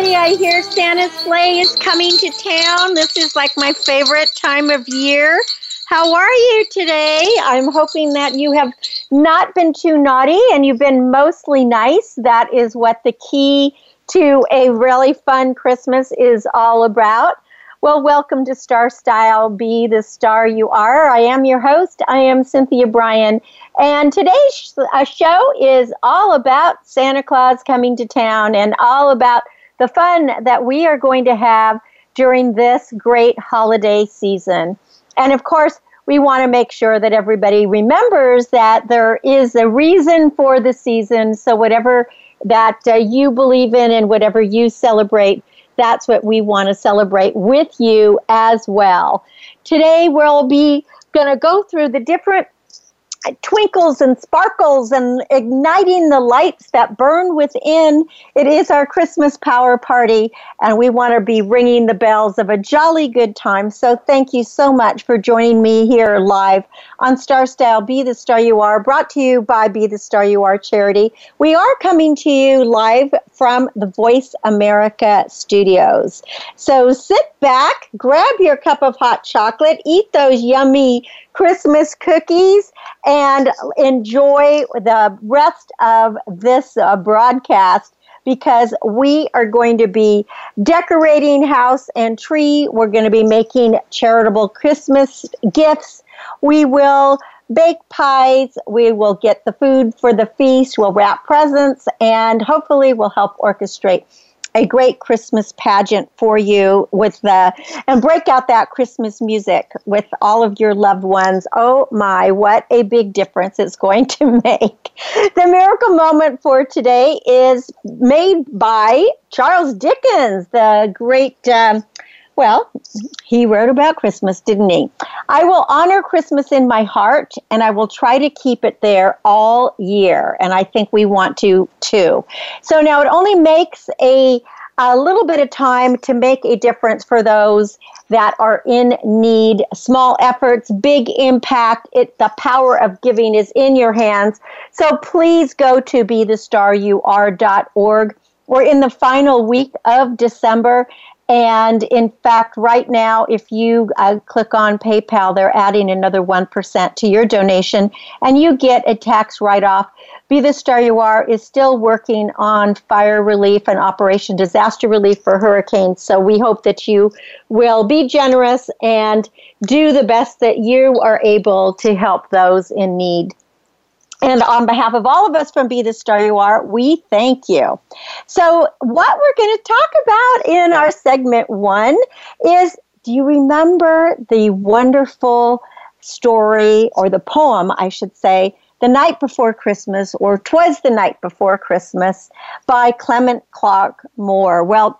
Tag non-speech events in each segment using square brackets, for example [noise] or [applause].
everybody. I hear Santa's sleigh is coming to town. This is like my favorite time of year. How are you today? I'm hoping that you have not been too naughty and you've been mostly nice. That is what the key to a really fun Christmas is all about. Well, welcome to Star Style Be the Star You Are. I am your host. I am Cynthia Brian. And today's uh, show is all about Santa Claus coming to town and all about the fun that we are going to have during this great holiday season. And of course, we want to make sure that everybody remembers that there is a reason for the season. So, whatever that uh, you believe in and whatever you celebrate, that's what we want to celebrate with you as well. Today, we'll be going to go through the different Uh, twinkles and sparkles and igniting the lights that burn within. It is our Christmas power party, and we want to be ringing the bells of a jolly good time. So, thank you so much for joining me here live on Star Style Be the Star You Are, brought to you by Be the Star You Are charity. We are coming to you live from the Voice America studios. So, sit back, grab your cup of hot chocolate, eat those yummy Christmas cookies and enjoy the rest of this uh, broadcast because we are going to be decorating house and tree. We're going to be making charitable Christmas gifts. We will bake pies. We will get the food for the feast. We'll wrap presents and hopefully we'll help orchestrate a great Christmas pageant for you with the and break out that Christmas music with all of your loved ones. Oh my, what a big difference it's going to [laughs] make. The miracle moment for today is made by Charles Dickens, the great um, well, he wrote about Christmas, didn't he? I will honor Christmas in my heart and I will try to keep it there all year. And I think we want to too. So now it only makes a, a little bit of time to make a difference for those that are in need. Small efforts, big impact. It the power of giving is in your hands. So please go to bethestaryouare.org. We're in the final week of December. And in fact, right now, if you uh, click on PayPal, they're adding another 1% to your donation, and you get a tax write off. Be the Star You Are is still working on fire relief and Operation Disaster Relief for hurricanes. So we hope that you will be generous and do the best that you are able to help those in need. And on behalf of all of us from Be the Star You Are, we thank you. So, what we're going to talk about in our segment one is do you remember the wonderful story or the poem, I should say, The Night Before Christmas or Twas the Night Before Christmas by Clement Clarke Moore? Well,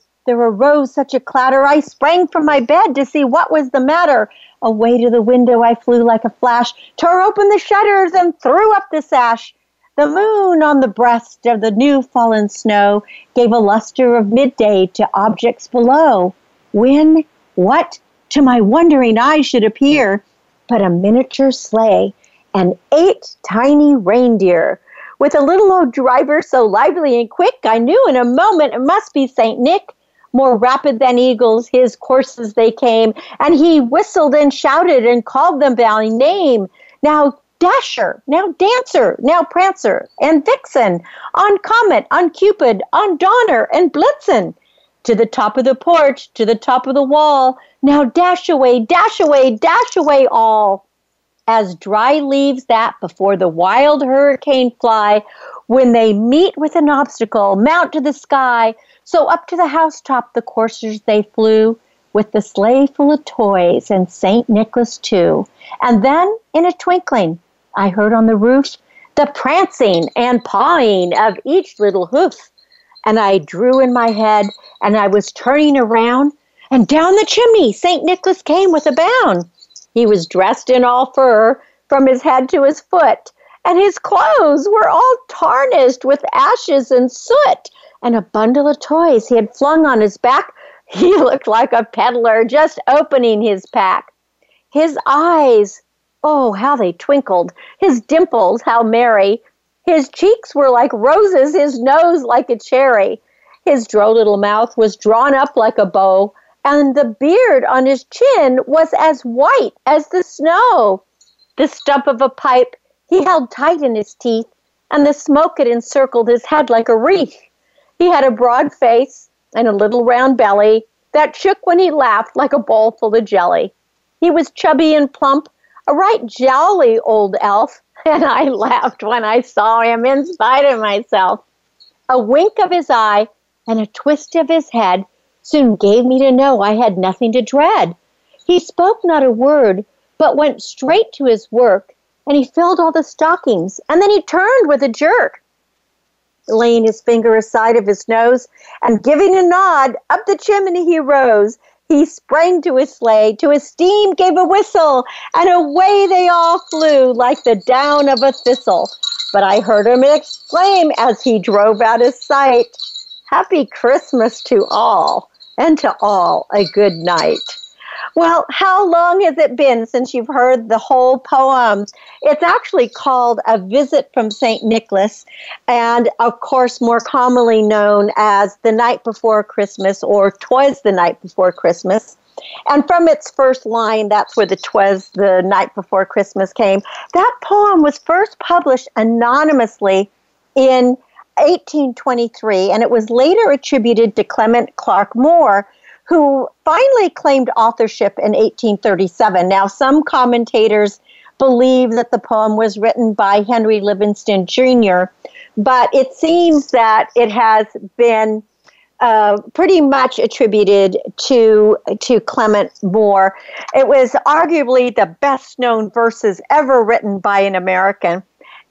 there arose such a clatter, I sprang from my bed to see what was the matter. Away to the window I flew like a flash, tore open the shutters, and threw up the sash. The moon on the breast of the new fallen snow gave a luster of midday to objects below. When, what, to my wondering eyes should appear, but a miniature sleigh and eight tiny reindeer. With a little old driver so lively and quick, I knew in a moment it must be St. Nick. More rapid than eagles, his courses they came, and he whistled and shouted and called them by name. Now Dasher, now Dancer, now Prancer, and Vixen, on Comet, on Cupid, on Donner, and Blitzen. To the top of the porch, to the top of the wall, now dash away, dash away, dash away all. As dry leaves that before the wild hurricane fly, when they meet with an obstacle, mount to the sky, so up to the housetop the coursers they flew, with the sleigh full of toys and St. Nicholas too. And then, in a twinkling, I heard on the roof the prancing and pawing of each little hoof. And I drew in my head, and I was turning around, and down the chimney St. Nicholas came with a bound. He was dressed in all fur from his head to his foot, and his clothes were all tarnished with ashes and soot and a bundle of toys he had flung on his back. [laughs] He looked like a peddler just opening his pack. His eyes, oh, how they twinkled. His dimples, how merry. His cheeks were like roses, his nose like a cherry. His droll little mouth was drawn up like a bow, and the beard on his chin was as white as the snow. The stump of a pipe he held tight in his teeth, and the smoke had encircled his head like a wreath. He had a broad face and a little round belly that shook when he laughed like a bowl full of jelly. He was chubby and plump, a right jolly old elf, [laughs] and I laughed when I saw him in spite of myself. A wink of his eye and a twist of his head soon gave me to know I had nothing to dread. He spoke not a word, but went straight to his work, and he filled all the stockings, and then he turned with a jerk laying his finger aside of his nose, and giving a nod, up the chimney he rose. He sprang to his sleigh, to his steam gave a whistle, and away they all flew like the down of a thistle. But I heard him exclaim as he drove out of sight, Happy Christmas to all, and to all a good night. Well, how long has it been since you've heard the whole poem? It's actually called A Visit from St. Nicholas, and of course, more commonly known as The Night Before Christmas or Twas the Night Before Christmas. And from its first line, that's where the Twas the Night Before Christmas came. That poem was first published anonymously in 1823, and it was later attributed to Clement Clarke Moore who finally claimed authorship in 1837. Now, some commentators believe that the poem was written by Henry Livingston Jr., but it seems that it has been uh, pretty much attributed to to Clement Moore. It was arguably the best known verses ever written by an American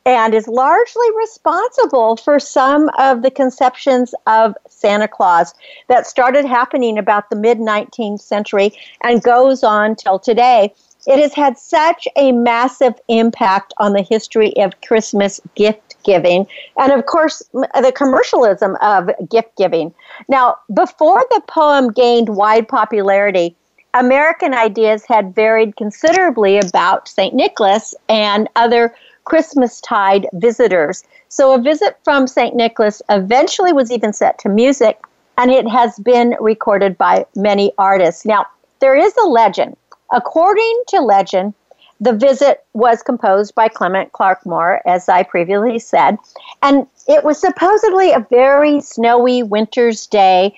and is largely responsible for some of the conceptions of Santa Claus that started happening about the mid 19th century and goes on till today. It has had such a massive impact on the history of Christmas gift giving and, of course, the commercialism of gift giving. Now, before the poem gained wide popularity, American ideas had varied considerably about St. Nicholas and other Christmastide visitors. So a visit from St. Nicholas eventually was even set to music, and it has been recorded by many artists. Now, there is a legend. According to legend, the visit was composed by Clement Clarke Moore, as I previously said, and it was supposedly a very snowy winter's day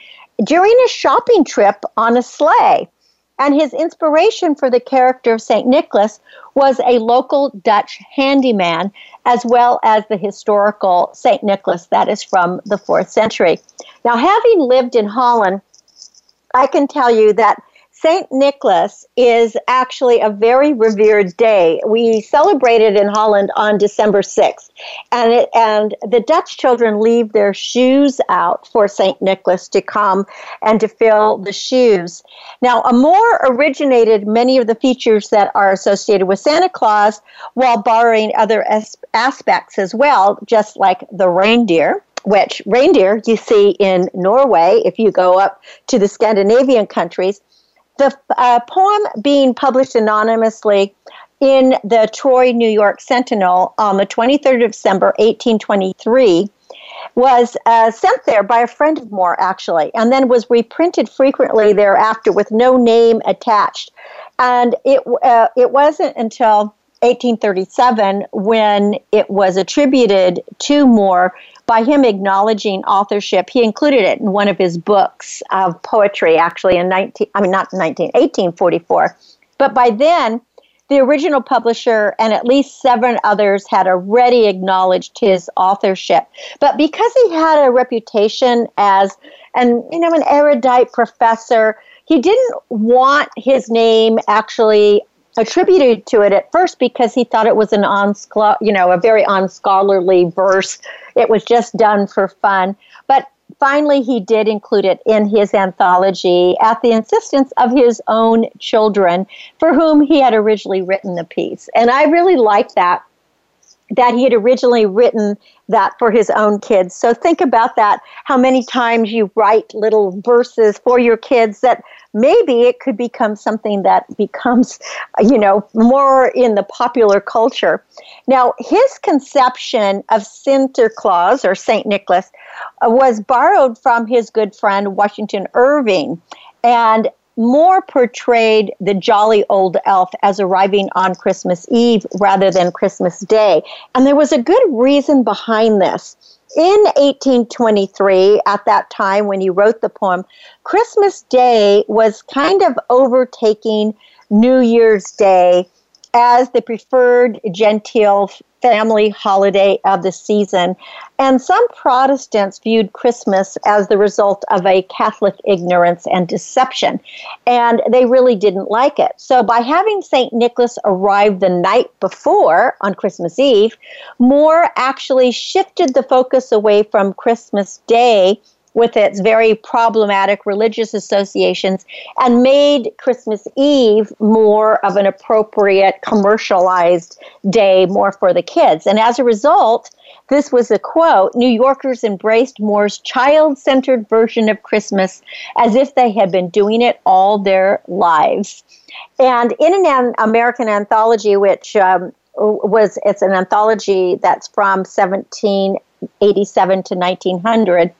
during a shopping trip on a sleigh. And his inspiration for the character of St. Nicholas was a local Dutch handyman, as well as the historical St. Nicholas that is from the fourth century. Now, having lived in Holland, I can tell you that St. Nicholas is actually a very revered day. We celebrate it in Holland on December 6th. And, it, and the Dutch children leave their shoes out for St. Nicholas to come and to fill the shoes. Now, Moore originated many of the features that are associated with Santa Claus while borrowing other as- aspects as well, just like the reindeer which reindeer you see in Norway if you go up to the Scandinavian countries the uh, poem being published anonymously in the Troy, New York Sentinel on the 23rd of December, 1823, was uh, sent there by a friend of Moore, actually, and then was reprinted frequently thereafter with no name attached. And it, uh, it wasn't until 1837 when it was attributed to Moore by him acknowledging authorship, he included it in one of his books of poetry, actually in 19, I mean, not 19, 1844. But by then, the original publisher and at least seven others had already acknowledged his authorship. But because he had a reputation as an, you know, an erudite professor, he didn't want his name actually attributed to it at first because he thought it was an unscholar, you know, a very unscholarly verse. It was just done for fun. But finally, he did include it in his anthology at the insistence of his own children, for whom he had originally written the piece. And I really like that that he had originally written that for his own kids. So think about that how many times you write little verses for your kids that maybe it could become something that becomes, [laughs] you know, more in the popular culture. Now, his conception of Sinterklaas or St. Nicholas uh, was borrowed from his good friend Washington Irving. And Moore portrayed the jolly old elf as arriving on Christmas Eve rather than Christmas Day. And there was a good reason behind this. In 1823, at that time when he wrote the poem, Christmas Day was kind of overtaking New Year's Day as the preferred genteel family holiday of the season. And some Protestants viewed Christmas as the result of a Catholic ignorance and deception. And they really didn't like it. So by having St. Nicholas arrive the night before on Christmas Eve, Moore actually shifted the focus away from Christmas Day with its very problematic religious associations and made Christmas Eve more of an appropriate commercialized day more for the kids. And as a result, this was a quote New Yorkers embraced Moore's child centered version of Christmas as if they had been doing it all their lives. And in an American anthology, which um, was it's an anthology that's from 1787 to 1900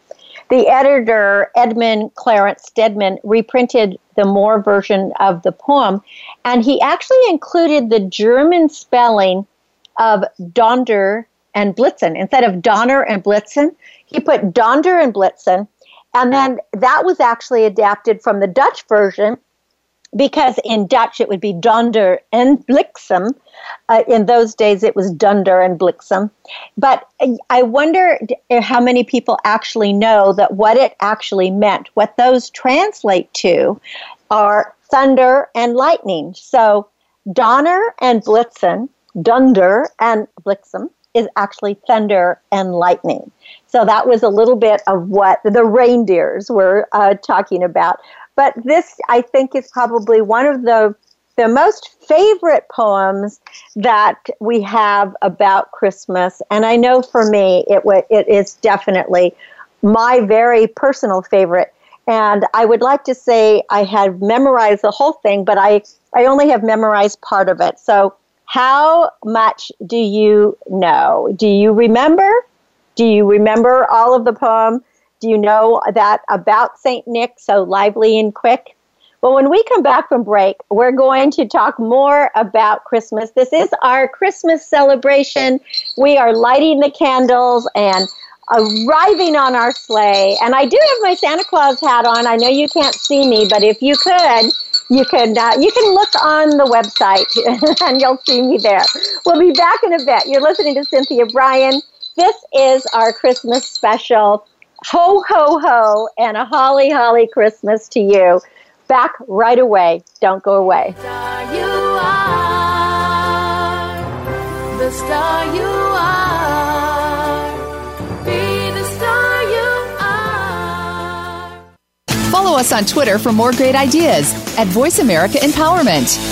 the editor, Edmund Clarence Stedman, reprinted the Moore version of the poem, and he actually included the German spelling of Donder and Blitzen. Instead of Donner and Blitzen, he put Donder and Blitzen, and then that was actually adapted from the Dutch version because in Dutch it would be donder and bliksem. Uh, in those days it was dunder and bliksem. But I wonder how many people actually know that what it actually meant, what those translate to are thunder and lightning. So donner and blitzen, dunder and bliksem is actually thunder and lightning. So that was a little bit of what the reindeers were uh, talking about. But this, I think, is probably one of the the most favorite poems that we have about Christmas, and I know for me, it it is definitely my very personal favorite. And I would like to say I had memorized the whole thing, but I I only have memorized part of it. So, how much do you know? Do you remember? Do you remember all of the poem? Do you know that about St. Nick so lively and quick? Well, when we come back from break, we're going to talk more about Christmas. This is our Christmas celebration. We are lighting the candles and arriving on our sleigh. And I do have my Santa Claus hat on. I know you can't see me, but if you could, you can uh, you can look on the website [laughs] and you'll see me there. We'll be back in a bit. You're listening to Cynthia Brian. This is our Christmas special. Ho ho ho and a holly holly Christmas to you. Back right away. Don't go away. star you are, the star you are, be the star you are. Follow us on Twitter for more great ideas at Voice America Empowerment.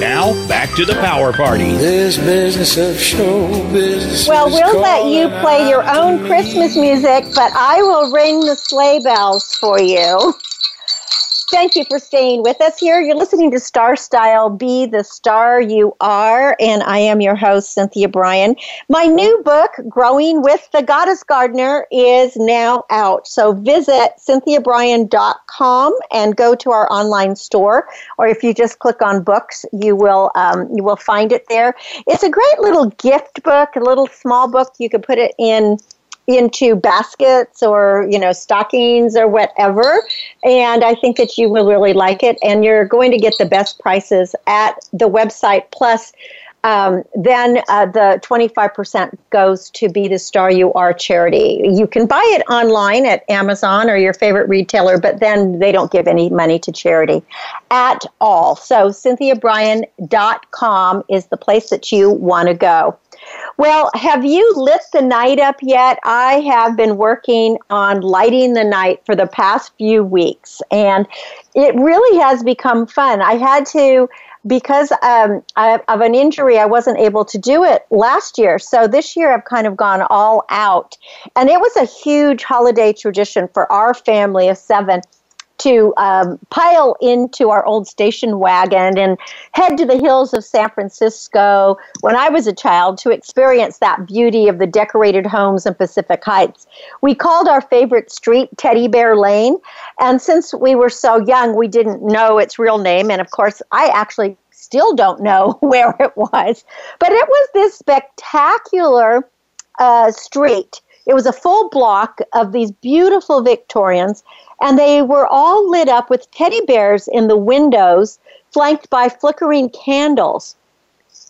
Now, back to the power party. This business of show business. Well, we'll let you play your own Christmas music, but I will ring the sleigh bells for you. Thank you for staying with us here. You're listening to Star Style Be the Star You Are, and I am your host, Cynthia Brian. My new book, Growing with the Goddess Gardener, is now out. So visit cynthiabrian.com and go to our online store, or if you just click on books, you will um, you will find it there. It's a great little gift book, a little small book. You can put it in into baskets or you know stockings or whatever. And i think that you will really like it. And you're going to get the best prices at the website. Plus um, then uh, the 25% goes to be the star you are charity. You can buy it online at amazon or your favorite retailer but then they don't give any money to charity at all. So cynthiabrian.com is the place that you want to go well, have you lit the night up yet? I have been working on lighting the night for the past few weeks, and it really has become fun. I had to, because um, I, of an injury, I wasn't able to do it last year. So this year I've kind of gone all out. And it was a huge holiday tradition for our family of seven to um, pile into our old station wagon and head to the hills of San Francisco when I was a child to experience that beauty of the decorated homes in Pacific Heights. We called our favorite street Teddy Bear Lane, and since we were so young, we didn't know its real name. And of course, I actually still don't know [laughs] where it was, but it was this spectacular uh, street. It was a full block of these beautiful Victorians, and they were all lit up with teddy bears in the windows, flanked by flickering candles.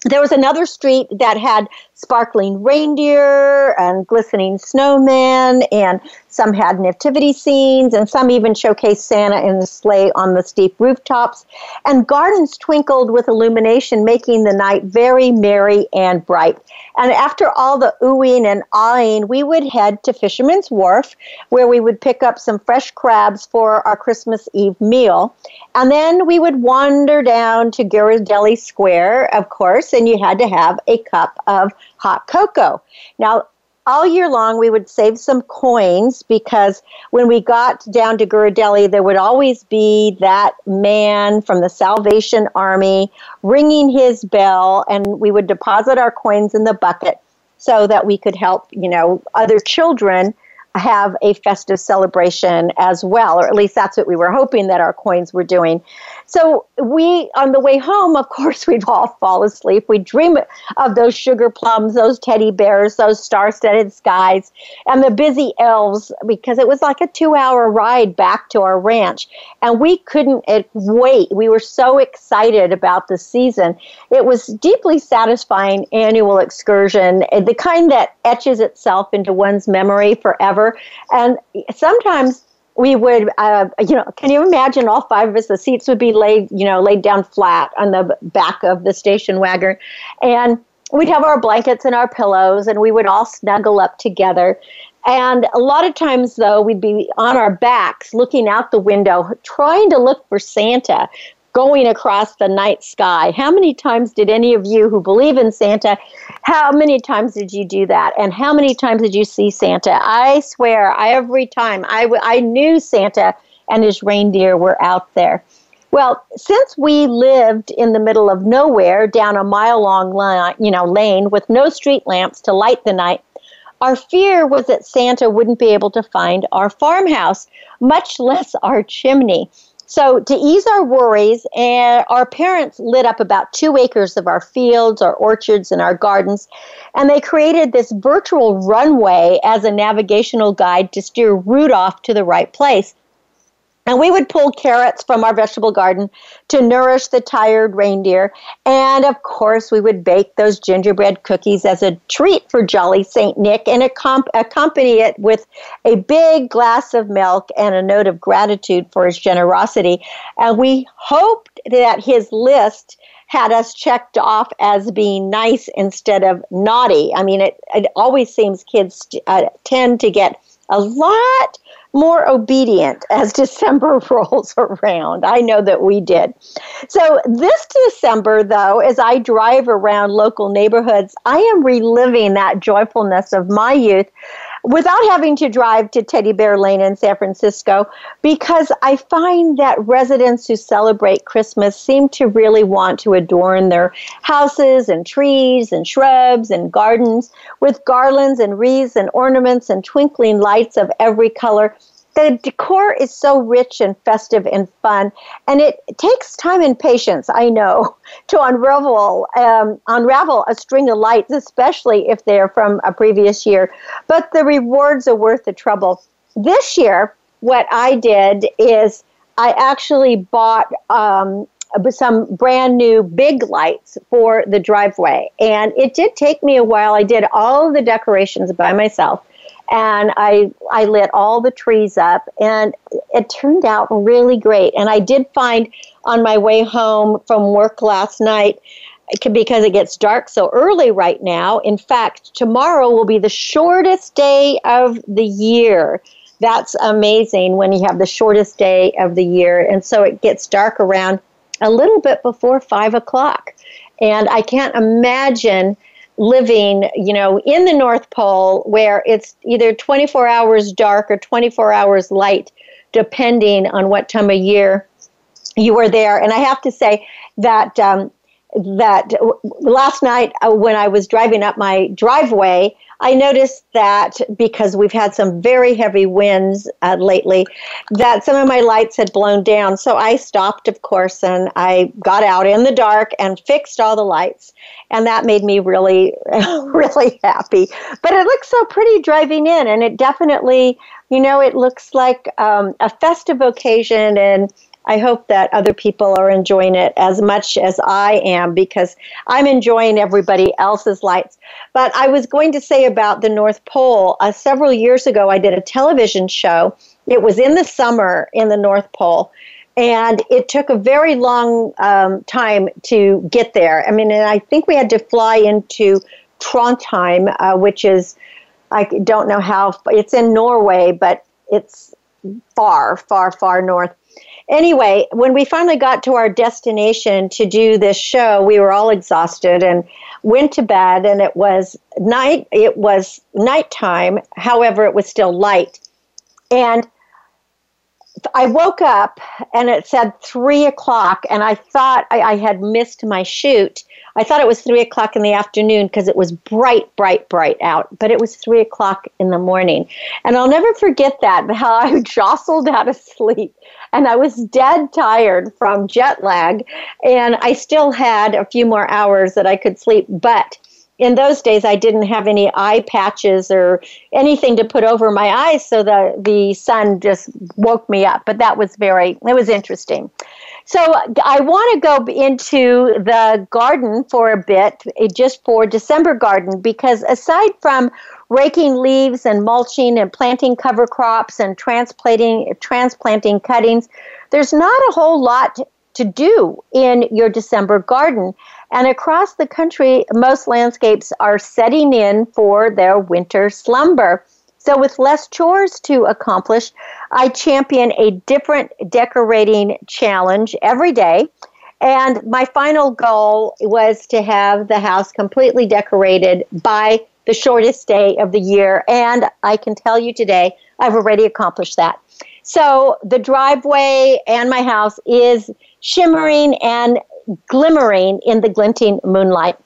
There was another street that had sparkling reindeer and glistening snowmen, and some had nativity scenes, and some even showcased Santa in the sleigh on the steep rooftops. And gardens twinkled with illumination, making the night very merry and bright. And after all the oohing and awing, we would head to Fisherman's Wharf, where we would pick up some fresh crabs for our Christmas Eve meal. And then we would wander down to Ghirardelli Square, of course, and you had to have a cup of hot cocoa. Now, all year long we would save some coins because when we got down to Ghirardelli, there would always be that man from the Salvation Army ringing his bell, and we would deposit our coins in the bucket so that we could help, you know, other children have a festive celebration as well, or at least that's what we were hoping that our coins were doing. So we, on the way home, of course, [laughs] we'd all fall asleep. We'd dream of those sugar plums, those teddy bears, those star-studded skies, and the busy elves, because it was like a two-hour ride back to our ranch, and we couldn't wait. We were so excited about the season. It was deeply satisfying annual excursion, the kind that etches itself into one's memory forever. And sometimes we would, uh, you know, can you imagine all five of us? The seats would be laid, you know, laid down flat on the back of the station wagon, and we'd have our blankets and our pillows, and we would all snuggle up together. And a lot of times, though, we'd be on our backs looking out the window, trying to look for Santa going across the night sky. How many times did any of you who believe in Santa, how many times did you do that? And how many times did you see Santa? I swear, every time I, I knew Santa and his reindeer were out there. Well, since we lived in the middle of nowhere down a mile long you know, lane with no street lamps to light the night, our fear was that Santa wouldn't be able to find our farmhouse, much less our chimney. So, to ease our worries, and our parents lit up about two acres of our fields, our orchards, and our gardens, and they created this virtual runway as a navigational guide to steer Rudolph to the right place. And we would pull carrots from our vegetable garden to nourish the tired reindeer. And of course, we would bake those gingerbread cookies as a treat for Jolly St. Nick and accompany it with a big glass of milk and a note of gratitude for his generosity. And we hoped that his list had us checked off as being nice instead of naughty. I mean, it, it always seems kids uh, tend to get a lot more obedient as [laughs] December rolls around. I know that we did. So, this December, though, as I drive around local neighborhoods, I am reliving that joyfulness of my youth without having to drive to Teddy Bear Lane in San Francisco because I find that residents who celebrate Christmas seem to really want to adorn their houses and trees and shrubs and gardens with garlands and wreaths and ornaments and twinkling lights of every color the decor is so rich and festive and fun, and it takes time and patience, I know, [laughs] to unravel um, unravel a string of lights, especially if they're from a previous year. But the rewards are worth the trouble. This year, what I did is I actually bought um, some brand new big lights for the driveway, and it did take me a while. I did all the decorations by myself and I I lit all the trees up and it turned out really great. And I did find on my way home from work last night because it gets dark so early right now in fact tomorrow will be the shortest day of the year. That's amazing when you have the shortest day of the year and so it gets dark around a little bit before five o'clock. And I can't imagine living, you know, in the North Pole where it's either 24 hours dark or 24 hours light, depending on what time of year you were there. And I have to say that um, that last night uh, when I was driving up my driveway, I noticed that because we've had some very heavy winds uh, lately, that some of my lights had blown down. So I stopped, of course, and I got out in the dark and fixed all the lights. And that made me really, [laughs] really happy. But it looks so pretty driving in, and it definitely, you know, it looks like um, a festive occasion and I hope that other people are enjoying it as much as I am because I'm enjoying everybody else's lights. But I was going to say about the North Pole. Uh, several years ago, I did a television show. It was in the summer in the North Pole. And it took a very long um, time to get there. I mean, and I think we had to fly into Trondheim, uh, which is, I don't know how, it's in Norway, but it's far, far, far north anyway, when we finally got to our destination to do this show, we were all exhausted and went to bed and it was night it was nighttime however it was still light and I woke up and it said three o'clock, and I thought I, I, had missed my shoot. I thought it was three o'clock in the afternoon because it was bright, bright, bright out, but it was three o'clock in the morning. And I'll never forget that, [laughs] how I jostled out of sleep and I was dead tired from jet lag, and I still had a few more hours that I could sleep, but in those days I didn't have any eye patches or anything to put over my eyes so the the sun just woke me up but that was very it was interesting so I want to go into the garden for a bit eh, just for December garden because aside from raking leaves and mulching and planting cover crops and transplanting transplanting cuttings there's not a whole lot to do in your December garden. And across the country, most landscapes are setting in for their winter slumber. So, with less chores to accomplish, I champion a different decorating challenge every day. And my final goal was to have the house completely decorated by the shortest day of the year. And I can tell you today, I've already accomplished that. So, the driveway and my house is shimmering and glimmering in the glinting moonlight.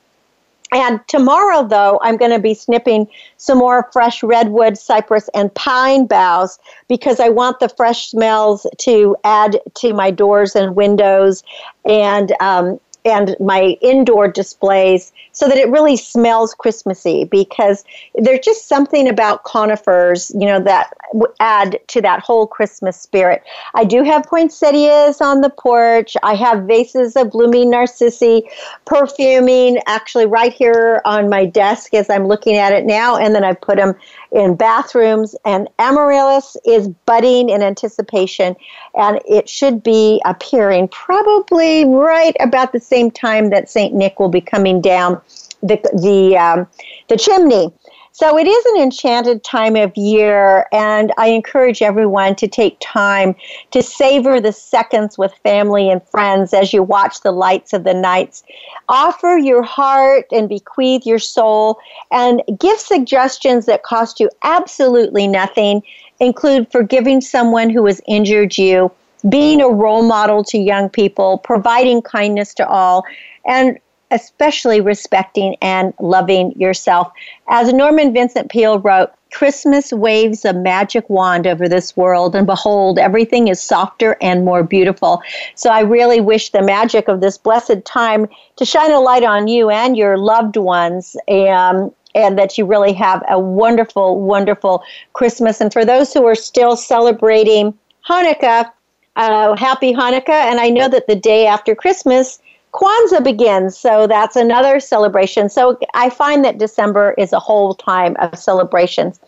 And tomorrow, though, I'm going to be snipping some more fresh redwood, cypress, and pine boughs because I want the fresh smells to add to my doors and windows and um, and my indoor displays so that it really smells Christmassy because there's just something about conifers, you know, that add to that whole Christmas spirit. I do have poinsettias on the porch. I have vases of blooming narcissi, perfuming actually right here on my desk as I'm looking at it now, and then I put them in bathrooms. And amaryllis is budding in anticipation, and it should be appearing probably right about the same time that St. Nick will be coming down the, the, um, the chimney. So it is an enchanted time of year, and I encourage everyone to take time to savor the seconds with family and friends as you watch the lights of the nights. Offer your heart and bequeath your soul, and give suggestions that cost you absolutely nothing. Include forgiving someone who has injured you, being a role model to young people, providing kindness to all, and especially respecting and loving yourself. As Norman Vincent Peale wrote, Christmas waves a magic wand over this world, and behold, everything is softer and more beautiful. So I really wish the magic of this blessed time to shine a light on you and your loved ones. And and that you really have a wonderful, wonderful Christmas. And for those who are still celebrating Hanukkah, uh, happy Hanukkah. And I know that the day after Christmas Kwanzaa begins, so that's another celebration. So I find that December is a whole time of celebrations.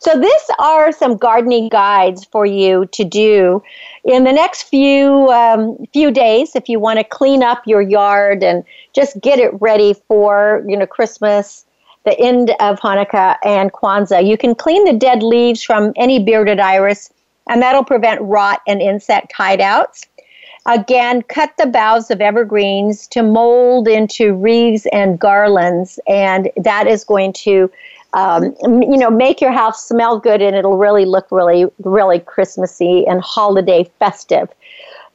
So these are some gardening guides for you to do in the next few um, few days if you want to clean up your yard and just get it ready for you know Christmas, the end of Hanukkah and Kwanzaa. You can clean the dead leaves from any bearded iris, and that'll prevent rot and insect hideouts. Again, cut the boughs of evergreens to mold into wreaths and garlands, and that is going to, um, you know, make your house smell good, and it'll really look really, really Christmassy and holiday festive.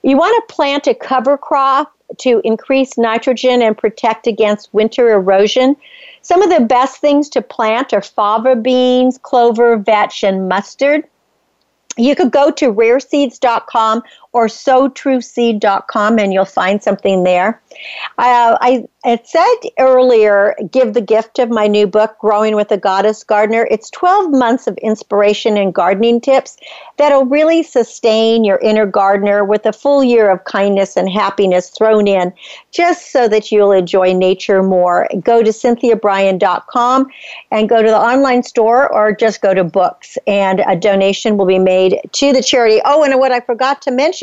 You want to plant a cover crop to increase nitrogen and protect against winter erosion. Some of the best things to plant are fava beans, clover, vetch, and mustard. You could go to rareseeds.com or sowtrueseed.com and you'll find something there. Uh, I it said earlier, give the gift of my new book, Growing with a Goddess Gardener. It's 12 months of inspiration and gardening tips that'll really sustain your inner gardener with a full year of kindness and happiness thrown in, just so that you'll enjoy nature more. Go to cynthiabrian.com and go to the online store or just go to books, and a donation will be made to the charity. Oh, and what I forgot to mention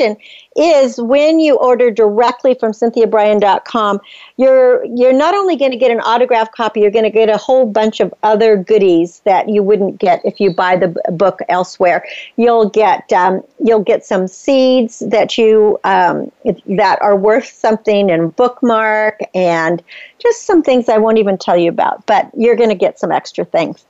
is when you order directly from cynthiabrian.com, you're you're not only going to get an autograph copy, you're going to get a whole bunch of other goodies that you wouldn't get if you buy the book elsewhere. You'll get um, you'll get some seeds that you um, that are worth something and bookmark and just some things I won't even tell you about, but you're going to get some extra things.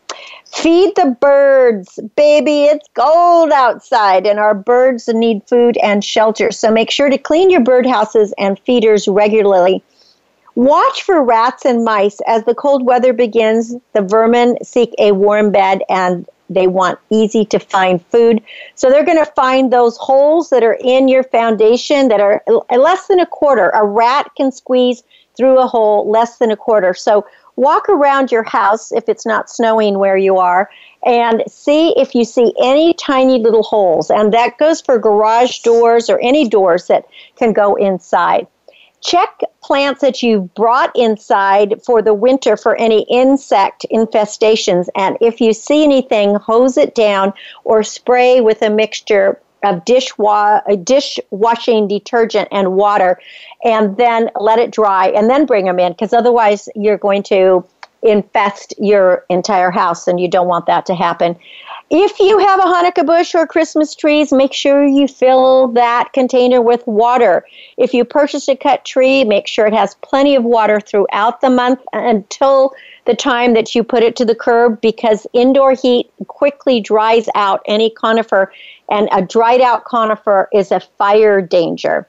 Feed the birds. Baby, it's cold outside, and our birds need food and shelter. So make sure to clean your birdhouses and feeders regularly. Watch for rats and mice. As the cold weather begins, the vermin seek a warm bed and they want easy to find food. So they're going to find those holes that are in your foundation that are less than a quarter. A rat can squeeze through a hole less than a quarter. So walk around your house if it's not snowing where you are and see if you see any tiny little holes. And that goes for garage doors or any doors that can go inside. Check plants that you've brought inside for the winter for any insect infestations. And if you see anything, hose it down or spray with a mixture of dish wa- dishwashing detergent and water, and then let it dry, and then bring them in, because otherwise you're going to infest your entire house, and you don't want that to happen. If you have a Hanukkah bush or Christmas trees, make sure you fill that container with water. If you purchase a cut tree, make sure it has plenty of water throughout the month until the time that you put it to the curb because indoor heat quickly dries out any conifer, and a dried out conifer is a fire danger.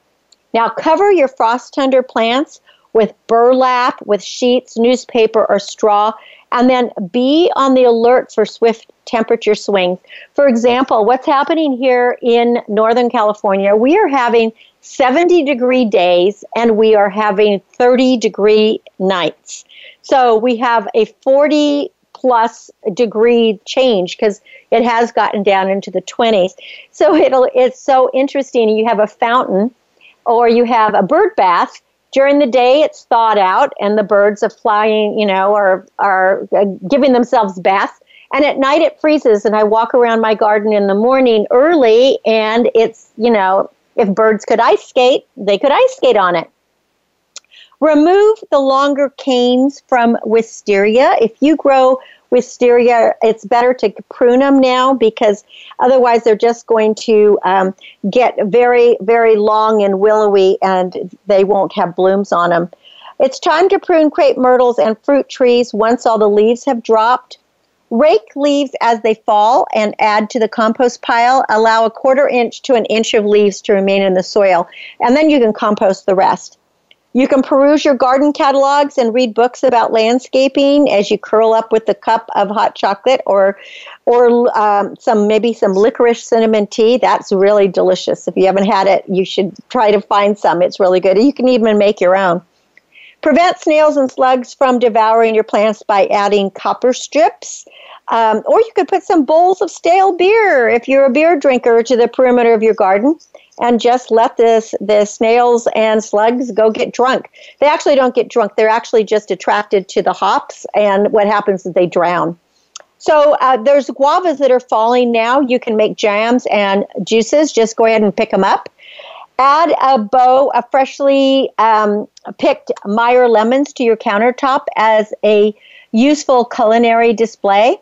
Now, cover your frost tender plants with burlap, with sheets, newspaper, or straw, and then be on the alert for swift temperature swings. For example, what's happening here in Northern California, we are having 70 degree days and we are having 30 degree nights. So we have a 40 plus degree change because it has gotten down into the 20s. So it'll it's so interesting. You have a fountain or you have a bird bath during the day it's thawed out and the birds are flying you know are are uh, giving themselves baths and at night it freezes and i walk around my garden in the morning early and it's you know if birds could ice skate they could ice skate on it remove the longer canes from wisteria if you grow wisteria, it's better to prune them now because otherwise they're just going to um, get very, very long and willowy and they won't have blooms on them. It's time to prune crepe myrtles and fruit trees once all the leaves have dropped. Rake leaves as they fall and add to the compost pile. Allow a quarter inch to an inch of leaves to remain in the soil, and then you can compost the rest. You can peruse your garden catalogs and read books about landscaping as you curl up with a cup of hot chocolate or, or um, some maybe some licorice cinnamon tea. That's really delicious. If you haven't had it, you should try to find some. It's really good. You can even make your own. Prevent snails and slugs from devouring your plants by adding copper strips. Um, or you could put some bowls of stale beer if you're a beer drinker to the perimeter of your garden and just let this the snails and slugs go get drunk. They actually don't get drunk. They're actually just attracted to the hops, and what happens is they drown. So uh, there's guavas that are falling now. You can make jams and juices. Just go ahead and pick them up. Add a bow of freshly um, picked Meyer lemons to your countertop as a useful culinary display.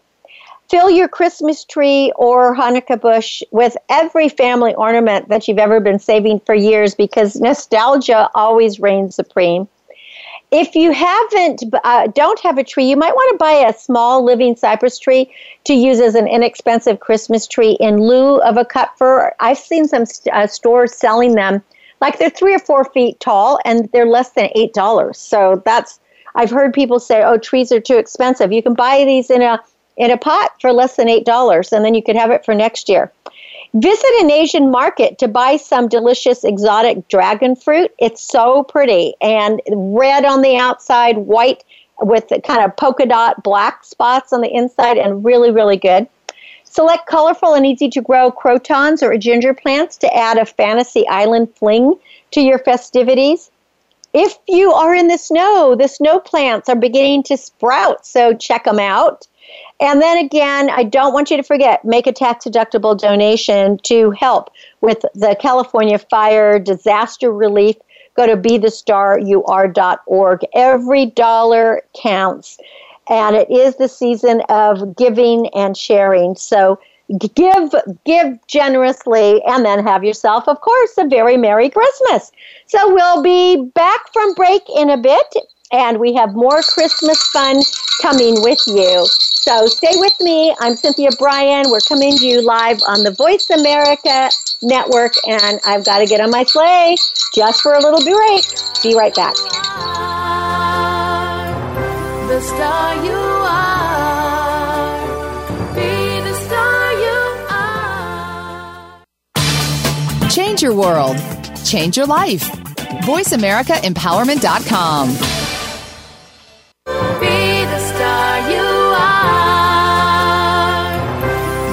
Fill your Christmas tree or Hanukkah bush with every family ornament that you've ever been saving for years because nostalgia always reigns supreme. If you haven't, uh, don't have a tree, you might want to buy a small living cypress tree to use as an inexpensive Christmas tree in lieu of a cut fir. I've seen some uh, stores selling them like they're three or four feet tall and they're less than eight dollars. So that's I've heard people say, "Oh, trees are too expensive." You can buy these in a in a pot for less than $8, and then you could have it for next year. Visit an Asian market to buy some delicious exotic dragon fruit. It's so pretty and red on the outside, white with kind of polka dot black spots on the inside, and really, really good. Select colorful and easy to grow crotons or ginger plants to add a fantasy island fling to your festivities. if you are in the snow, the snow plants are beginning to sprout, so check them out. And then again, I don't want you to forget make a tax deductible donation to help with the California fire disaster relief. Go to bethestaryouare.org. Every dollar counts. And it is the season of giving and sharing. So give give generously and then have yourself of course a very merry christmas so we'll be back from break in a bit and we have more christmas fun coming with you so stay with me i'm cynthia brian we're coming to you live on the voice america network and i've got to get on my sleigh just for a little break be right back the star you are. Be the star you are. Change your world. Change your life. VoiceAmericaEmpowerment.com. Be the star you are.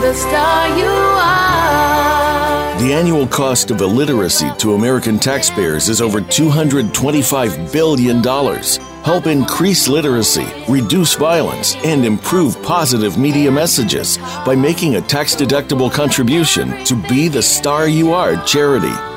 The star you are. The annual cost of illiteracy to American taxpayers is over $225 billion. Help increase literacy, reduce violence, and improve positive media messages by making a tax deductible contribution to Be the Star You Are charity.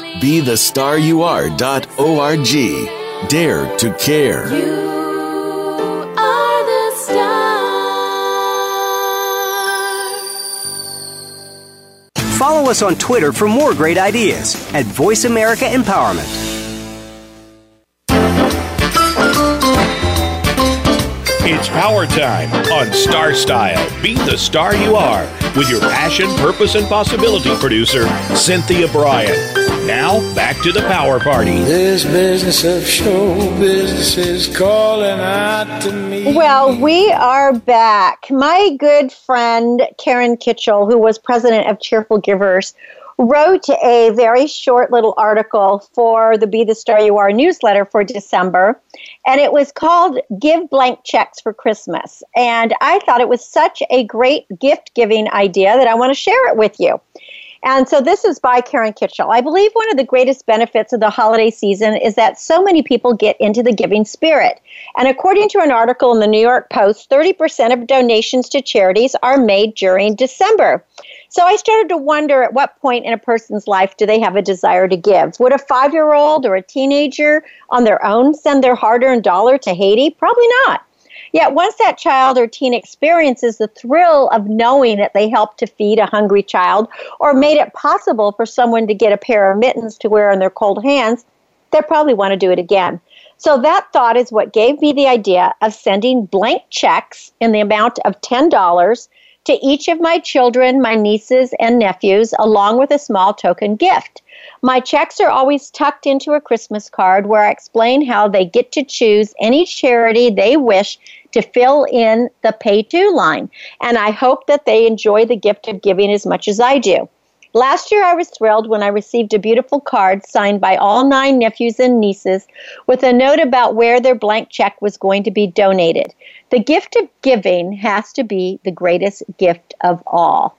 BeTheStarYouAre.org. Dare to care. You are the star. Follow us on Twitter for more great ideas at Voice America Empowerment. It's power time on Star Style. Be the star you are with your passion, purpose, and possibility producer, Cynthia Brian. Now, back to the power party. This business of show business is calling out to me. Well, we are back. My good friend Karen Kitchell, who was president of Cheerful Givers, wrote a very short little article for the Be the Star You Are newsletter for December, and it was called Give Blank Checks for Christmas. And I thought it was such a great gift giving idea that I want to share it with you. And so this is by Karen Kitchell. I believe one of the greatest benefits of the holiday season is that so many people get into the giving spirit. And according to an article in the New York Post, 30% of donations to charities are made during December. So I started to wonder at what point in a person's life do they have a desire to give? Would a five year old or a teenager on their own send their hard earned dollar to Haiti? Probably not. Yet once that child or teen experiences the thrill of knowing that they helped to feed a hungry child or made it possible for someone to get a pair of mittens to wear on their cold hands, they'll probably want to do it again. So that thought is what gave me the idea of sending blank checks in the amount of $10 to each of my children, my nieces, and nephews, along with a small token gift. My checks are always tucked into a Christmas card where I explain how they get to choose any charity they wish to fill in the pay to line. And I hope that they enjoy the gift of giving as much as I do. Last year, I was thrilled when I received a beautiful card signed by all nine nephews and nieces with a note about where their blank check was going to be donated. The gift of giving has to be the greatest gift of all.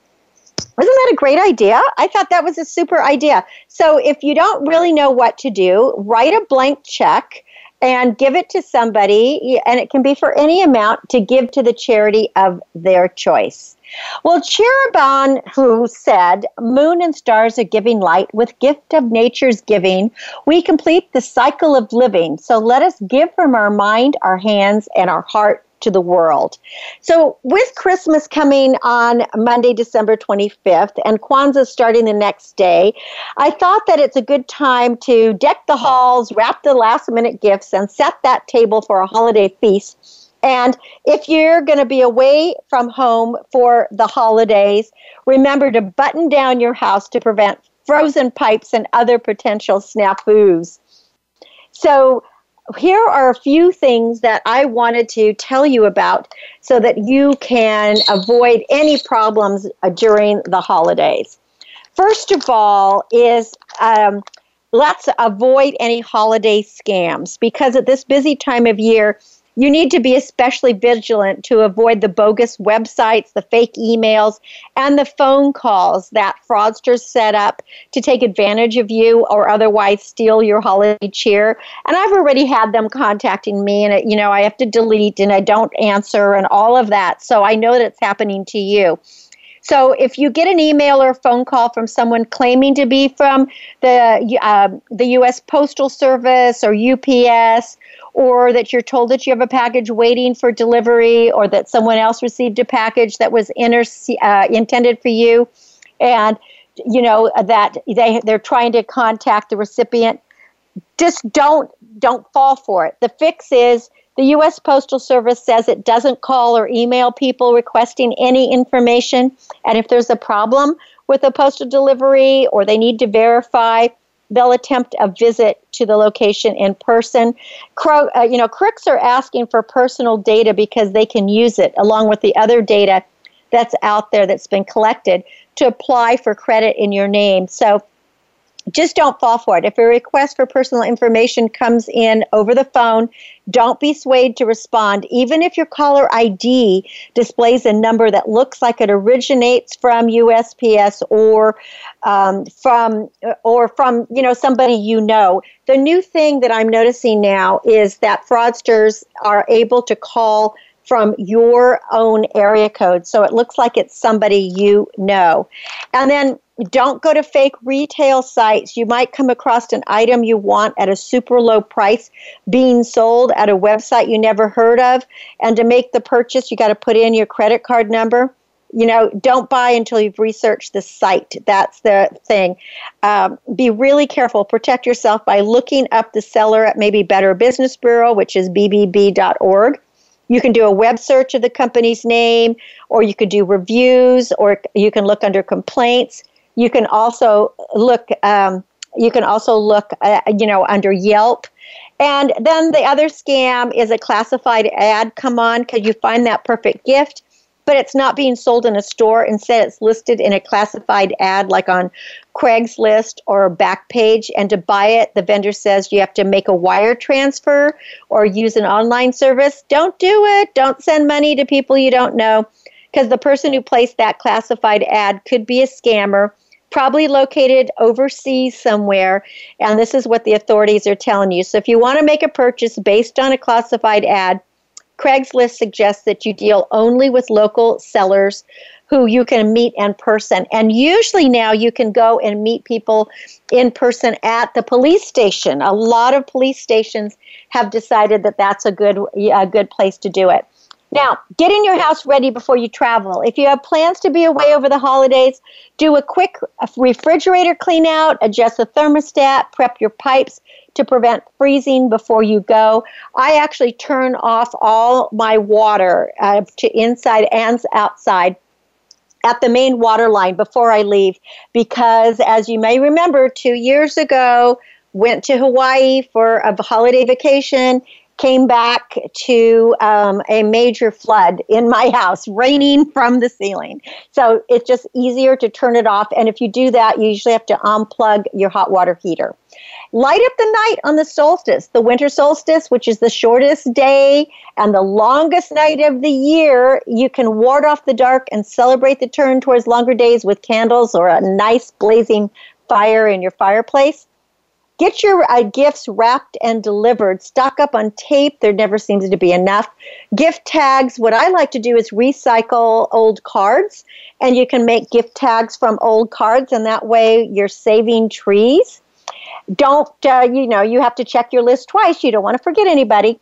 Wasn't that a great idea? I thought that was a super idea. So, if you don't really know what to do, write a blank check and give it to somebody, and it can be for any amount to give to the charity of their choice. Well, Cherubon, who said, Moon and stars are giving light, with gift of nature's giving, we complete the cycle of living. So let us give from our mind, our hands, and our heart to the world. So, with Christmas coming on Monday, December 25th, and Kwanzaa starting the next day, I thought that it's a good time to deck the halls, wrap the last minute gifts, and set that table for a holiday feast. And if you're going to be away from home for the holidays, remember to button down your house to prevent frozen pipes and other potential snafus. So, here are a few things that I wanted to tell you about so that you can avoid any problems uh, during the holidays. First of all, is um, let's avoid any holiday scams because at this busy time of year, you need to be especially vigilant to avoid the bogus websites, the fake emails, and the phone calls that fraudsters set up to take advantage of you or otherwise steal your holiday cheer. And I've already had them contacting me, and it, you know I have to delete and I don't answer and all of that. So I know that it's happening to you. So if you get an email or a phone call from someone claiming to be from the uh, the U.S. Postal Service or UPS, or that you're told that you have a package waiting for delivery, or that someone else received a package that was inter- uh, intended for you, and you know that they they're trying to contact the recipient, just don't don't fall for it. The fix is the U.S. Postal Service says it doesn't call or email people requesting any information. And if there's a problem with a postal delivery or they need to verify, they'll attempt a visit to the location in person. Crow, uh, you know, crooks are asking for personal data because they can use it along with the other data that's out there that's been collected to apply for credit in your name. So just don't fall for it. If a request for personal information comes in over the phone, don't be swayed to respond, even if your caller ID displays a number that looks like it originates from USPS or um, from or from you know somebody you know. The new thing that I'm noticing now is that fraudsters are able to call from your own area code. So it looks like it's somebody you know. And then don't go to fake retail sites. You might come across an item you want at a super low price being sold at a website you never heard of. And to make the purchase, you got to put in your credit card number. You know, don't buy until you've researched the site. That's the thing. Um, be really careful. Protect yourself by looking up the seller at maybe Better Business Bureau, which is bbb.org. You can do a web search of the company's name, or you could do reviews, or you can look under complaints you can also look. Um, you can also look, uh, you know, under Yelp. And then the other scam is a classified ad. Come on, could you find that perfect gift? But it's not being sold in a store. Instead, it's listed in a classified ad like on Craigslist or Backpage. And to buy it, the vendor says you have to make a wire transfer or use an online service. Don't do it. Don't send money to people you don't know because the person who placed that classified ad could be a scammer probably located overseas somewhere. And this is what the authorities are telling you. So if you want to make a purchase based on a classified ad, Craigslist suggests that you deal only with local sellers who you can meet in person. And usually now you can go and meet people in person at the police station. A lot of police stations have decided that that's a good a good place to do it. Now, getting your house ready before you travel. If you have plans to be away over the holidays, do a quick refrigerator clean out, adjust the thermostat, prep your pipes to prevent freezing before you go. I actually turn off all my water uh, to inside and outside at the main water line before I leave because as you may remember 2 years ago went to Hawaii for a holiday vacation came back to um, a major flood in my house, raining from the ceiling. So it's just easier to turn it off. And if you do that, you usually have to unplug your hot water heater. Light up the night on the solstice, the winter solstice, which is the shortest day and the longest night of the year. You can ward off the dark and celebrate the turn towards longer days with candles or a nice blazing fire in your fireplace. Get your uh, gifts wrapped and delivered. Stock up on tape. There never seems to be enough. Gift tags. What I like to do is recycle old cards, and you can make gift tags from old cards, and that way you're saving trees. Don't, uh, you know, you have to check your list twice. You don't want to forget anybody.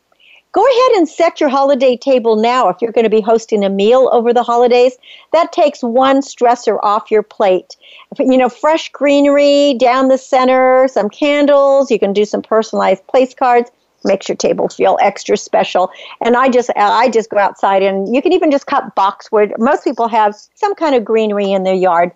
Go ahead and set your holiday table now if you're going to be hosting a meal over the holidays. That takes one stressor off your plate. You know, fresh greenery down the center, some candles, you can do some personalized place cards makes your table feel extra special. And I just I just go outside and you can even just cut boxwood. Most people have some kind of greenery in their yard.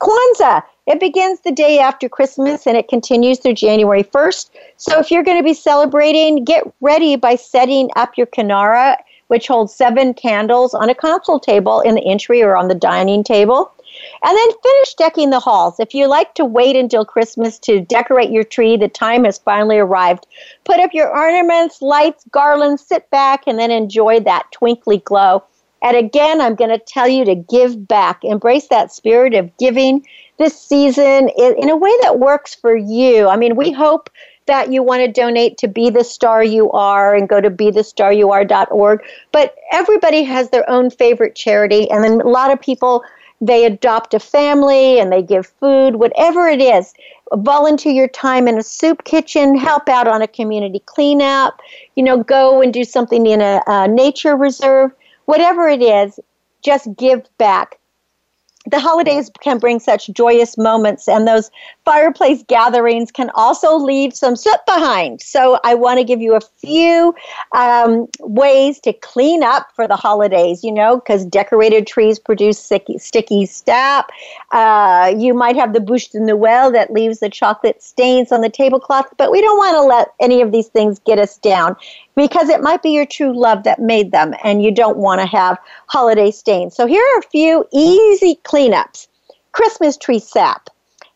Kwanzaa It begins the day after Christmas and it continues through January 1st. So if you're going to be celebrating, get ready by setting up your Kinara, which holds seven candles on a console table in the entry or on the dining table. And then finish decking the halls. If you like to wait until Christmas to decorate your tree, the time has finally arrived. Put up your ornaments, lights, garlands, sit back, and then enjoy that twinkly glow. And again, I'm going to tell you to give back. Embrace that spirit of giving this season in a way that works for you. I mean, we hope that you want to donate to Be the Star You Are and go to BeTheStarYouAre.org. But everybody has their own favorite charity, and then a lot of people they adopt a family and they give food, whatever it is. Volunteer your time in a soup kitchen, help out on a community cleanup, you know, go and do something in a, a nature reserve, whatever it is, just give back the holidays can bring such joyous moments, and those fireplace gatherings can also leave some soot behind. So, I want to give you a few um, ways to clean up for the holidays, you know, because decorated trees produce sticky, sticky sap. Uh, you might have the bûche de Noël that leaves the chocolate stains on the tablecloth, but we don't want to let any of these things get us down because it might be your true love that made them and you don't want to have holiday stains. So here are a few easy cleanups. Christmas tree sap.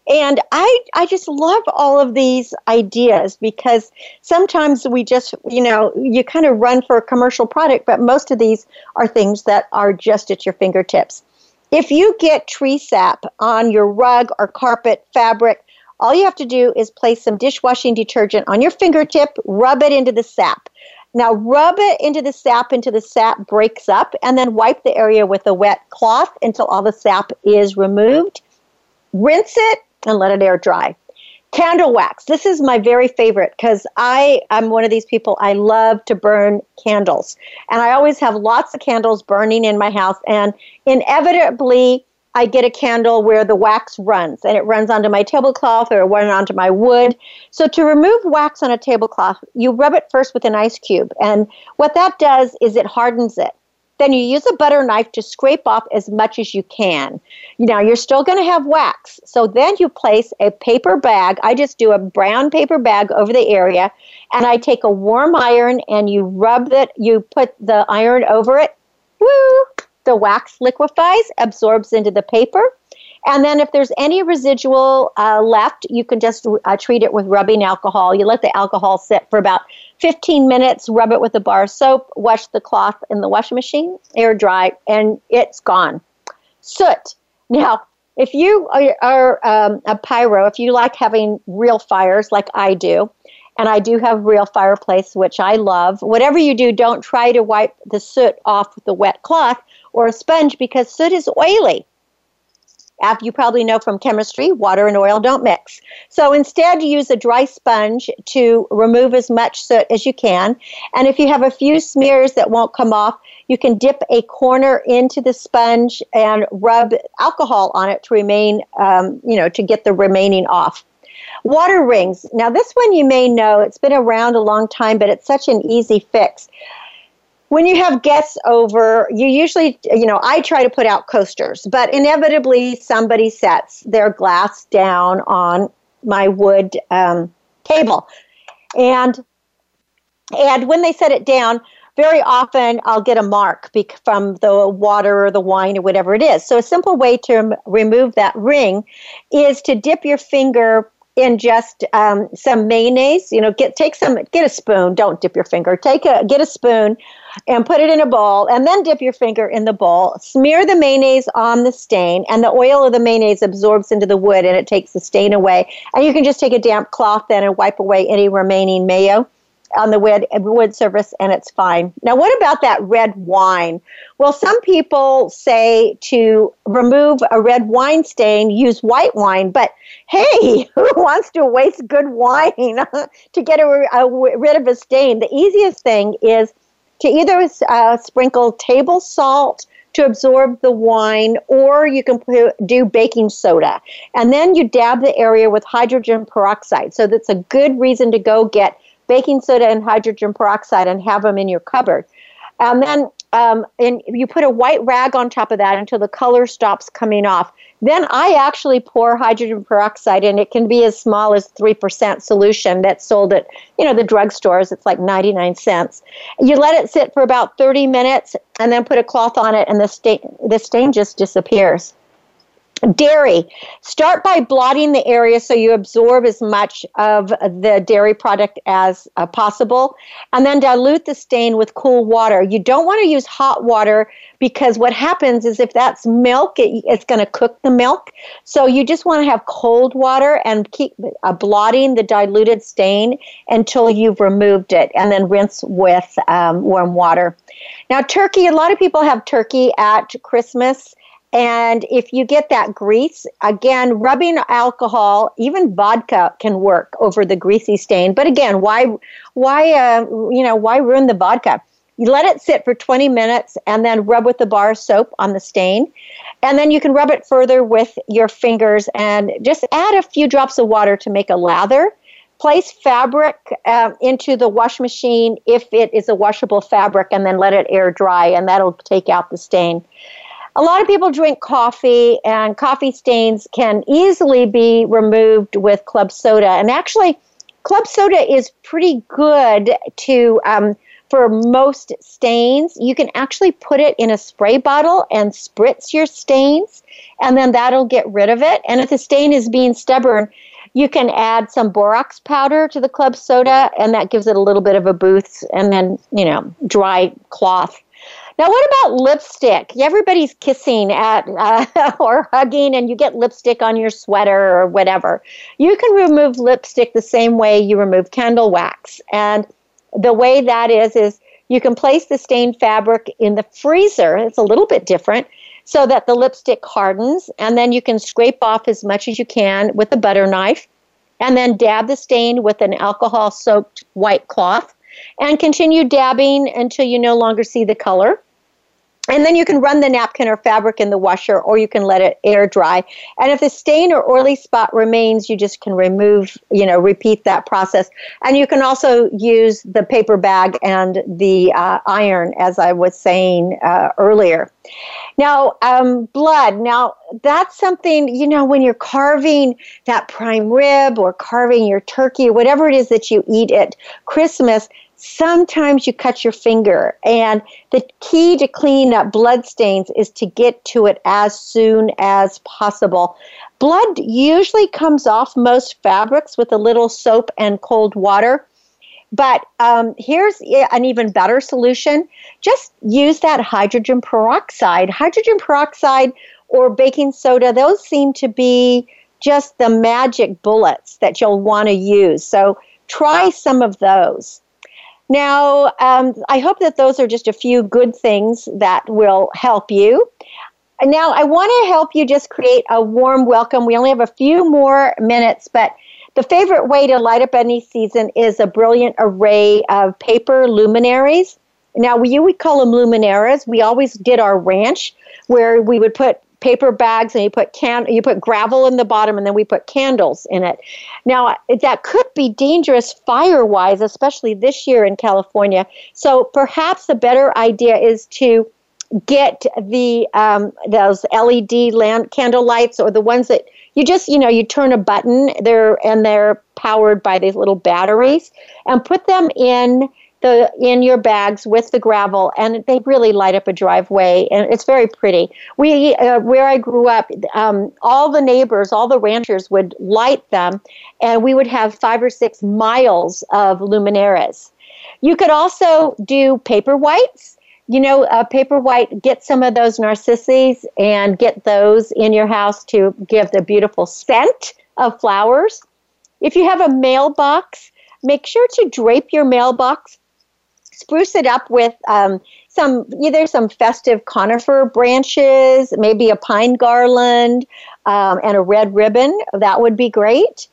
And I, I just love all of these ideas because sometimes we just, you know, you kind of run for a commercial product, but most of these are things that are just at your fingertips. If you get tree sap on your rug or carpet, fabric, all you have to do is place some dishwashing detergent on your fingertip, rub it into the sap. Now rub it into the sap until the sap breaks up, and then wipe the area with a wet cloth until all the sap is removed. Rinse it and let it air dry. Candle wax. This is my very favorite because I am one of these people. I love to burn candles, and I always have lots of candles burning in my house. And inevitably, I get a candle where the wax runs and it runs onto my tablecloth or it runs onto my wood. So to remove wax on a tablecloth, you rub it first with an ice cube. And what that does is it hardens it. Then you use a butter knife to scrape off as much as you can. Now you're still going to have wax. So then you place a paper bag. I just do a brown paper bag over the area and I take a warm iron and you rub it, you put the iron over it. Woo! The wax liquefies, absorbs into the paper. And then if there's any residual uh, left, you can just uh, treat it with rubbing alcohol. You let the alcohol sit for about 15 minutes, rub it with a bar of soap, wash the cloth in the washing machine, air dry, and it's gone. Soot. Now, if you are, um, a pyro, if you like having real fires like I do, and I do have a real fireplace, which I love. Whatever you do, don't try to wipe the soot off with a wet cloth or a sponge because soot is oily. After you probably know from chemistry, water and oil don't mix. So instead, use a dry sponge to remove as much soot as you can. And if you have a few smears that won't come off, you can dip a corner into the sponge and rub alcohol on it to remain, um, you know, to get the remaining off. Water rings. Now, this one you may know, it's been around a long time, but it's such an easy fix when you have guests over, you usually, you know, I try to put out coasters, but inevitably somebody sets their glass down on my wood um, table. And and when they set it down, very often I'll get a mark from the water or the wine or whatever it is. So a simple way to remove that ring is to dip your finger in just um, some mayonnaise. You know, get take some, get a spoon. Don't dip your finger. Take a get a spoon and put it in a bowl, and then dip your finger in the bowl. Smear the mayonnaise on the stain, and the oil of the mayonnaise absorbs into the wood, and it takes the stain away. And you can just take a damp cloth then and wipe away any remaining mayo on the wood, wood surface and it's fine. Now, what about that red wine? Well, some people say to remove a red wine stain, use white wine, but hey, [laughs] who wants to waste good wine [laughs] to get a, a, rid of a stain? The easiest thing is to either uh, sprinkle table salt to absorb the wine, or you can do baking soda. And then you dab the area with hydrogen peroxide. So that's a good reason to go get baking soda and hydrogen peroxide and have them in your cupboard. And then um, and you put a white rag on top of that until the color stops coming off. Then I actually pour hydrogen peroxide in. It can be as small as 3% solution that's sold at, you know, the drugstores. It's like 99 cents. You let it sit for about 30 minutes and then put a cloth on it and the stain, the stain just disappears. Dairy. Start by blotting the area so you absorb as much of the dairy product as uh, possible, and then dilute the stain with cool water. You don't want to use hot water because what happens is if that's milk, it, it's going to cook the milk. So you just want to have cold water and keep uh, blotting the diluted stain until you've removed it, and then rinse with um, warm water. Now, turkey. A lot of people have turkey at Christmas and if you get that grease, again, rubbing alcohol, even vodka can work over the greasy stain. But again, why, why, uh, you know, why ruin the vodka? You let it sit for 20 minutes and then rub with the bar soap on the stain. And then you can rub it further with your fingers and just add a few drops of water to make a lather. Place fabric uh, into the wash machine if it is a washable fabric and then let it air dry, and that'll take out the stain a lot of people drink coffee, and coffee stains can easily be removed with club soda. And actually, club soda is pretty good to um, for most stains. You can actually put it in a spray bottle and spritz your stains, and then that'll get rid of it. And if the stain is being stubborn, you can add some borax powder to the club soda, and that gives it a little bit of a boost. And then, you know, dry cloth now, what about lipstick? Everybody's kissing at uh, [laughs] or hugging, and you get lipstick on your sweater or whatever. You can remove lipstick the same way you remove candle wax, and the way that is is you can place the stained fabric in the freezer. It's a little bit different, so that the lipstick hardens, and then you can scrape off as much as you can with a butter knife, and then dab the stain with an alcohol-soaked white cloth and continue dabbing until you no longer see the color. And then you can run the napkin or fabric in the washer or you can let it air dry. And if the stain or oily spot remains, you just can remove, you know, repeat that process. And you can also use the paper bag and the uh, iron, as I was saying uh, earlier. Now, um, blood. Now, that's something, you know, when you're carving that prime rib or carving your turkey, whatever it is that you eat at Christmas, sometimes you cut your finger. And the key to clean up blood stains is to get to it as soon as possible. Blood usually comes off most fabrics with a little soap and cold water. But um, here's an even better solution. Just use that hydrogen peroxide. Hydrogen peroxide or baking soda, those seem to be just the magic bullets that you'll want to use. So try some of those. Now, um, I hope that those are just a few good things that will help you. Now, I want to help you just create a warm welcome. We only have a few more minutes, but the favorite way to light up any season is a brilliant array of paper luminaries. Now, we would call them luminaires. We always did our ranch where we would put paper bags and you put can you put gravel in the bottom and then we put candles in it. Now that could be dangerous fire wise, especially this year in California. So perhaps a better idea is to get the um, those LED lamp candle lights or the ones that you just you know you turn a button there and they're powered by these little batteries and put them in the in your bags with the gravel, and they really light up a driveway, and it's very pretty. We uh, where I grew up, um, all the neighbors, all the ranchers would light them, and we would have five or six miles of luminaires. You could also do paper whites. You know, a paper white, get some of those narcissus and get those in your house to give the beautiful scent of flowers. If you have a mailbox, make sure to drape your mailbox spruce it up with um, some either some festive conifer branches, maybe a pine garland, um, and a red ribbon. That would be great.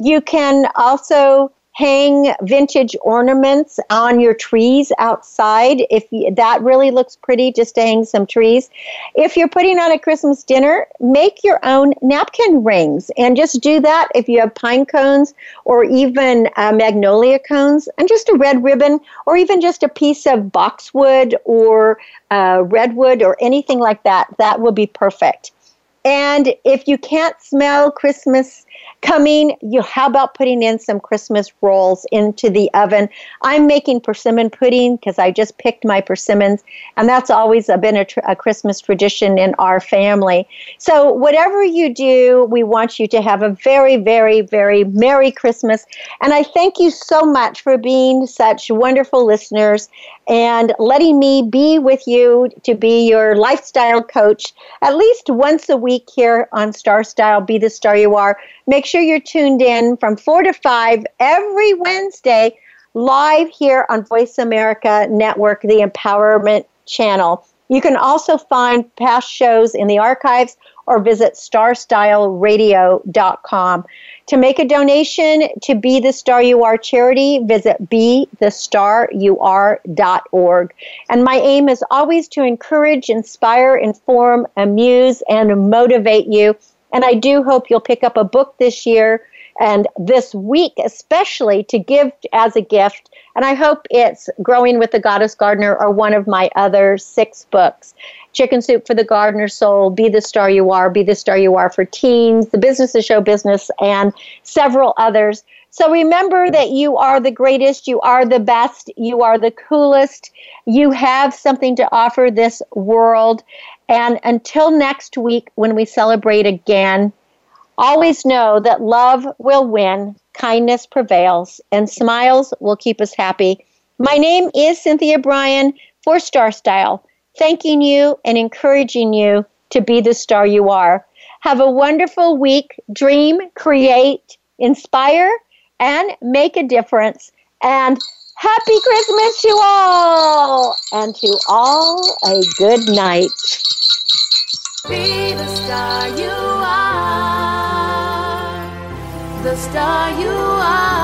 You can also hang vintage ornaments on your trees outside. If you, that really looks pretty, just to hang some trees. If you're putting on a Christmas dinner, make your own napkin rings and just do that if you have pine cones or even uh, magnolia cones and just a red ribbon or even just a piece of boxwood or uh, redwood or anything like that. That will be perfect. And if you can't smell Christmas coming, you how about putting in some Christmas rolls into the oven? I'm making persimmon pudding because I just picked my persimmons, and that's always been a, tr- a Christmas tradition in our family. So whatever you do, we want you to have a very, very, very Merry Christmas. And I thank you so much for being such wonderful listeners and letting me be with you to be your lifestyle coach at least once a week here on Star Style Be the Star You Are. Make sure you're tuned in from 4 to 5 every Wednesday live here on Voice America Network, the Empowerment Channel. You can also find past shows in the archives or visit starstyleradio.com. To make a donation to Be the Star You Are charity, visit bethestaryouare.org. And my aim is always to encourage, inspire, inform, amuse, and motivate you. And I do hope you'll pick up a book this year and this week, especially to give as a gift. And I hope it's Growing with the Goddess Gardener or one of my other six books. Chicken Soup for the Gardener Soul, Be the Star You Are, Be the Star You Are for Teens, The Business is Show Business, and several others. So remember that you are the greatest, you are the best, you are the coolest, you have something to offer this world. And until next week, when we celebrate again, always know that love will win, kindness prevails, and smiles will keep us happy. My name is Cynthia Brian for Star Style thanking you and encouraging you to be the star you are. Have a wonderful week. Dream, create, inspire, and make a difference. And happy Christmas to all! And to all, a good night. Be the star you are. The star you are.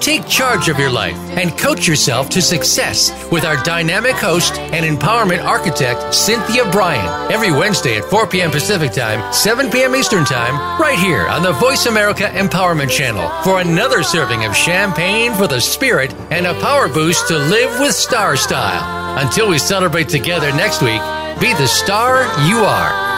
Take charge of your life and coach yourself to success with our dynamic host and empowerment architect, Cynthia Brian, every Wednesday at 4 p.m. Pacific Time, 7 p.m. Eastern Time, right here on the Voice America Empowerment Channel for another serving of champagne for the spirit and a power boost to live with star style. Until we celebrate together next week, be the star you are.